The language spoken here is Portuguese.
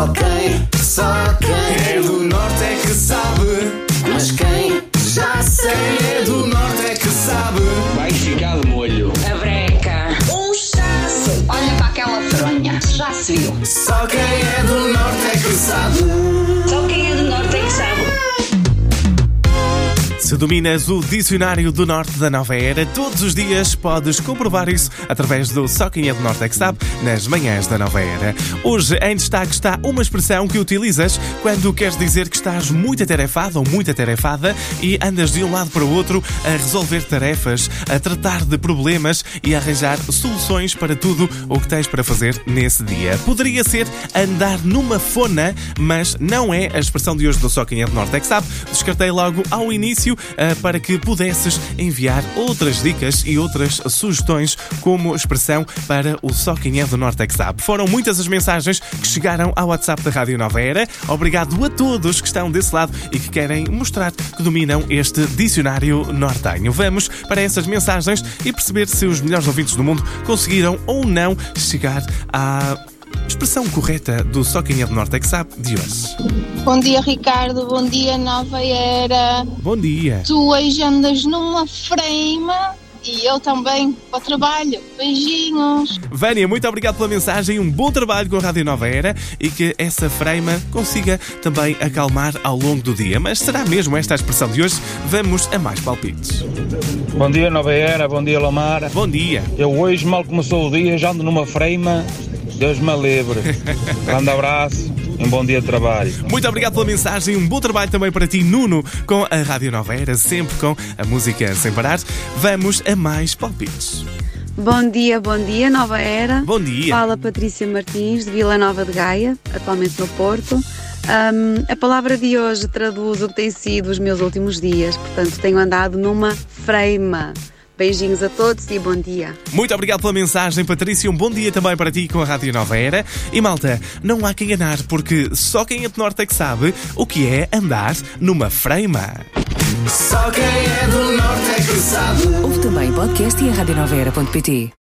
Só quem, só quem é do norte é que sabe. Mas quem já sei é do norte é que sabe. Vai ficar de molho. A breca. Um chasso. Olha para aquela fronha. Já se viu. Só quem é do norte é que sabe. Se dominas o dicionário do Norte da Nova Era, todos os dias podes comprovar isso através do Só Quem é do Norte é que sabe, nas manhãs da Nova Era. Hoje em destaque está uma expressão que utilizas quando queres dizer que estás muito atarefado ou muito atarefada e andas de um lado para o outro a resolver tarefas, a tratar de problemas e a arranjar soluções para tudo o que tens para fazer nesse dia. Poderia ser andar numa fona, mas não é a expressão de hoje do Só Quem é do Norte é que sabe. Descartei logo ao início para que pudesses enviar outras dicas e outras sugestões como expressão para o Só Quem é do Norte é. Foram muitas as mensagens que chegaram ao WhatsApp da Rádio Nova Era. Obrigado a todos que estão desse lado e que querem mostrar que dominam este dicionário nortenho. Vamos para essas mensagens e perceber se os melhores ouvintes do mundo conseguiram ou não chegar à expressão correta do Só Quem é do Norte é que sabe de hoje. Bom dia, Ricardo. Bom dia, Nova Era. Bom dia! Tu hoje andas numa frame e eu também para o trabalho. Beijinhos. Vânia, muito obrigado pela mensagem, um bom trabalho com a Rádio Nova Era e que essa freima consiga também acalmar ao longo do dia. Mas será mesmo esta a expressão de hoje? Vamos a mais palpites. Bom dia, Nova Era. Bom dia, Lamar. Bom dia! Eu hoje, mal começou o dia, já ando numa freima. Deus me livre. Grande abraço e um bom dia de trabalho. Muito obrigado pela mensagem, um bom trabalho também para ti, Nuno, com a Rádio Nova Era, sempre com a música sem parar. Vamos a mais palpites. Bom dia, bom dia, Nova Era. Bom dia! Fala Patrícia Martins, de Vila Nova de Gaia, atualmente no Porto. Ahm, a palavra de hoje traduz o que tem sido os meus últimos dias, portanto, tenho andado numa freima. Beijinhos a todos e bom dia. Muito obrigado pela mensagem, Patrícia. Um bom dia também para ti com a Rádio Nova Era. E malta, não há quem enganar, porque só quem é do Norte é que sabe o que é andar numa freima. Só quem é do norte é que sabe. Ouve também podcast e a radionovera.pt.